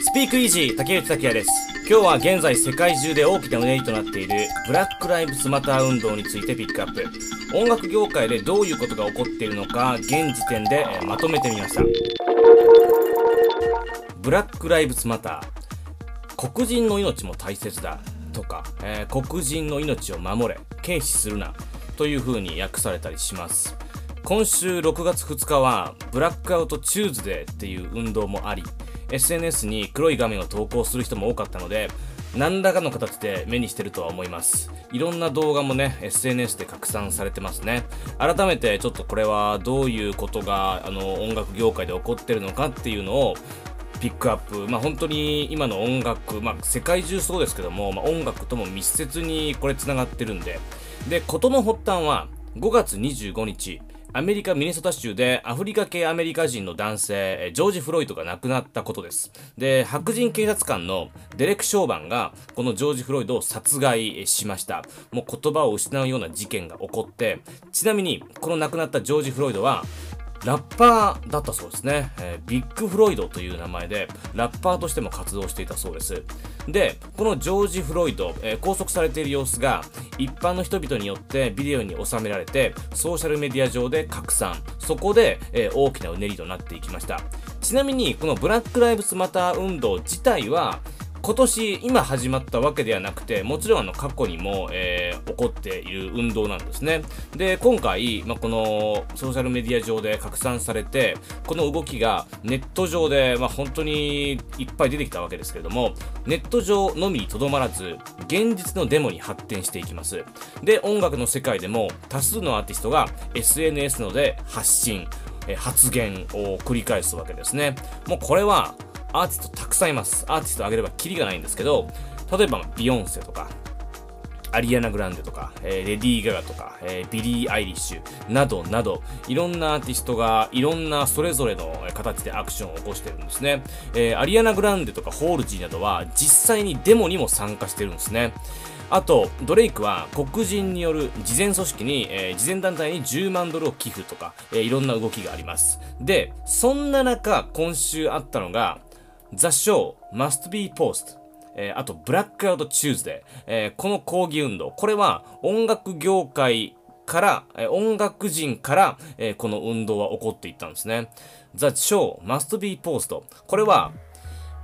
スピークイージー竹内拓也です。今日は現在世界中で大きなうねりとなっているブラックライブスマター運動についてピックアップ。音楽業界でどういうことが起こっているのか現時点でまとめてみました。ブラックライブスマター。黒人の命も大切だ。とか、えー、黒人の命を守れ、軽視するな。という風に訳されたりします。今週6月2日はブラックアウトチューズデーっていう運動もあり SNS に黒い画面を投稿する人も多かったので何らかの形で目にしてるとは思います。いろんな動画もね SNS で拡散されてますね。改めてちょっとこれはどういうことがあの音楽業界で起こってるのかっていうのをピックアップ、まあ、本当に今の音楽、まあ、世界中そうですけども、まあ、音楽とも密接にこれつながってるんで。で事の発端は5月25日。アメリカ・ミネソタ州でアフリカ系アメリカ人の男性、ジョージ・フロイトが亡くなったことです。で、白人警察官のデレク・ショーバンがこのジョージ・フロイドを殺害しました。もう言葉を失うような事件が起こって、ちなみにこの亡くなったジョージ・フロイドはラッパーだったそうですね、えー、ビッグ・フロイドという名前でラッパーとしても活動していたそうです。でこのジョージ・フロイド、えー、拘束されている様子が一般の人々によってビデオに収められてソーシャルメディア上で拡散。そこで、えー、大きなうねりとなっていきました。ちなみにこのブラック・ライブスマター運動自体は今年、今始まったわけではなくて、もちろんあの過去にも、えー、起こっている運動なんですね。で、今回、まあ、このソーシャルメディア上で拡散されて、この動きがネット上で、まあ、本当にいっぱい出てきたわけですけれども、ネット上のみにとどまらず、現実のデモに発展していきます。で、音楽の世界でも多数のアーティストが SNS ので発信、発言を繰り返すわけですね。もうこれはアーティストたくさんいます。アーティストあげればキリがないんですけど、例えばビヨンセとか、アリアナ・グランデとか、え、レディー・ガガとか、え、ビリー・アイリッシュなどなど、いろんなアーティストがいろんなそれぞれの形でアクションを起こしてるんですね。え、アリアナ・グランデとかホールジーなどは実際にデモにも参加してるんですね。あと、ドレイクは黒人による事前組織に、えー、事前団体に10万ドルを寄付とか、えー、いろんな動きがあります。で、そんな中、今週あったのが、The Show Must Be Post えー、あと、ブラックアウトチューズデー、えー、この抗議運動、これは音楽業界から、えー、音楽人から、えー、この運動は起こっていったんですね。The show must be post. これは、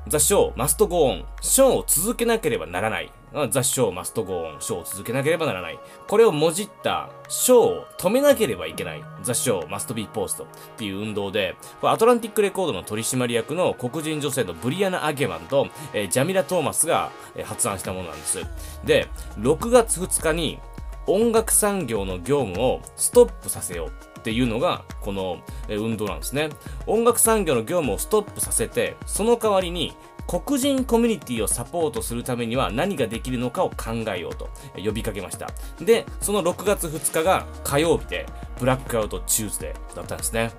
The show must go on. ショーを続けなければならない。ザ・ショー・マスト・ゴーン、ショーを続けなければならない。これをもじったショーを止めなければいけない。ザ・ショー・マスト・ビー・ポーストっていう運動で、アトランティック・レコードの取締役の黒人女性のブリアナ・アゲマンと、えー、ジャミラ・トーマスが、えー、発案したものなんです。で、6月2日に音楽産業の業務をストップさせようっていうのがこの運動なんですね音楽産業の業務をストップさせてその代わりに黒人コミュニティをサポートするためには何ができるのかを考えようと呼びかけました。で、その6月2日が火曜日で、ブラックアウトチューズデーだったんですね。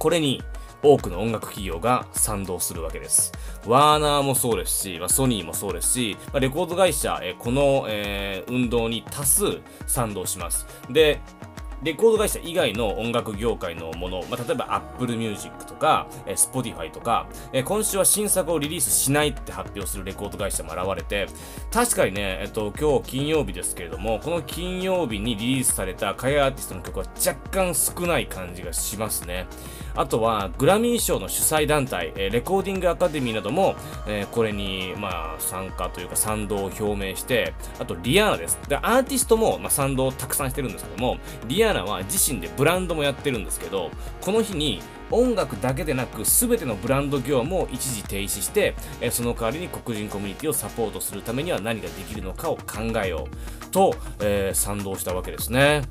これに多くの音楽企業が賛同するわけです。ワーナーもそうですし、まあ、ソニーもそうですし、まあ、レコード会社、えこの、えー、運動に多数賛同します。で、レコード会社以外の音楽業界のもの、まあ、例えば Apple Music とか、えー、Spotify とか、えー、今週は新作をリリースしないって発表するレコード会社も現れて、確かにね、えっと、今日金曜日ですけれども、この金曜日にリリースされた海外アーティストの曲は若干少ない感じがしますね。あとは、グラミー賞の主催団体、えー、レコーディングアカデミーなども、えー、これに、まあ、参加というか賛同を表明して、あと、リアーナです。で、アーティストも、まあ、賛同をたくさんしてるんですけども、リアーナナは自身でブランドもやってるんですけど、この日に、音楽だけでなく全てのブランド業務を一時停止して、えその代わりに黒人コミュニティをサポートするためには何ができるのかを考えようと、えー、賛同したわけですね。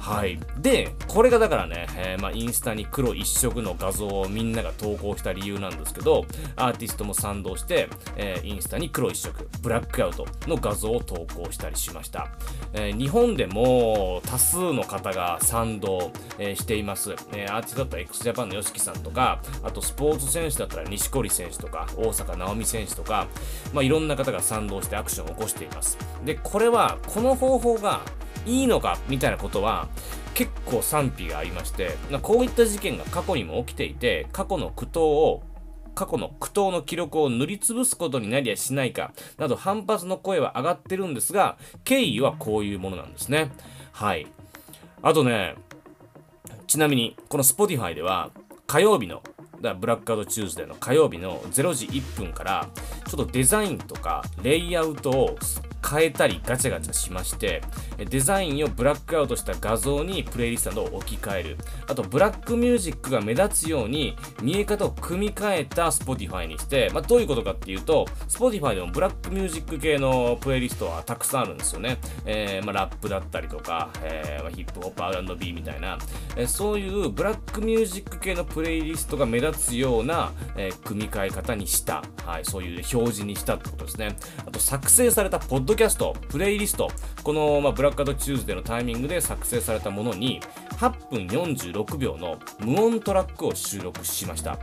はい。で、これがだからね、えー、まあ、インスタに黒一色の画像をみんなが投稿した理由なんですけど、アーティストも賛同して、えー、インスタに黒一色、ブラックアウトの画像を投稿したりしました。えー、日本でも多数の方が賛同、えしています。えアーティストだったら x ジャパンの YOSHIKI さんとか、あとスポーツ選手だったら錦織選手とか、大坂なおみ選手とか、まあ、いろんな方が賛同してアクションを起こしています。で、これは、この方法がいいのかみたいなことは結構賛否がありましてこういった事件が過去にも起きていて過去の苦闘を過去の苦闘の記録を塗りつぶすことになりやしないか、など反発の声は上がってるんですが、経緯はこういうものなんですね。はい。あとね、ちなみに、この Spotify では、火曜日のだブラックアウトチューズデーの火曜日の0時1分からちょっとデザインとかレイアウトを変えたりガチャガチャしましてデザインをブラックアウトした画像にプレイリストなどを置き換える。あとブラックミュージックが目立つように見え方を組み替えた Spotify にして、まあ、どういうことかっていうと Spotify でもブラックミュージック系のプレイリストはたくさんあるんですよね、えー、まあ、ラップだったりとか、えー、まあ、ヒップホップ R&B みたいな、えー、そういうブラックミュージック系のプレイリストが目立つような、え組み替え方にした、はい、そういう表示にしたってことですね。あと作成されたポッドキャストプレイリストこの、まあ、ブラックアウトチューズデーのタイミングで作成されたものに8分46秒の無音トラックを収録しました。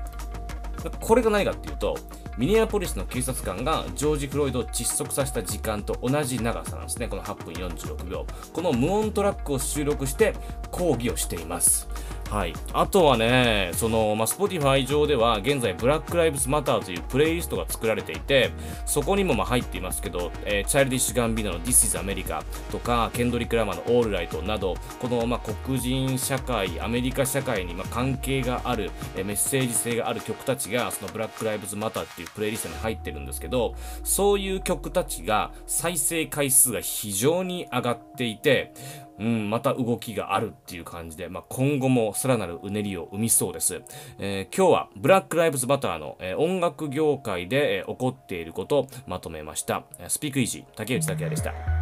これが何かっていうとミネアポリスの警察官がジョージ・フロイドを窒息させた時間と同じ長さなんですね。この8分46秒。この無音トラックを収録して抗議をしています。はい。あとはね、その、まあ、Spotify 上では現在、ブラック・ライブズ・マターというプレイリストが作られていて、そこにもま入っていますけど、えー、チャイルディッシュ・ガンビノの This is America とか、ケンドリック・ラマーの All Right など、この、ま黒人社会、アメリカ社会にま関係がある、え、メッセージ性がある曲たちが、そのブラック・ライブズ・マターっていうプレイリストに入ってるんですけど、そういう曲たちが再生回数が非常に上がっていて、うん、また動きがあるっていう感じで、まあ、今後もさらなるうねりを生みそうです。えー、今日はブラック・ライブズ・バターの、えー、音楽業界で、えー、起こっていることをまとめました。スピークイージー、竹内拓也でした。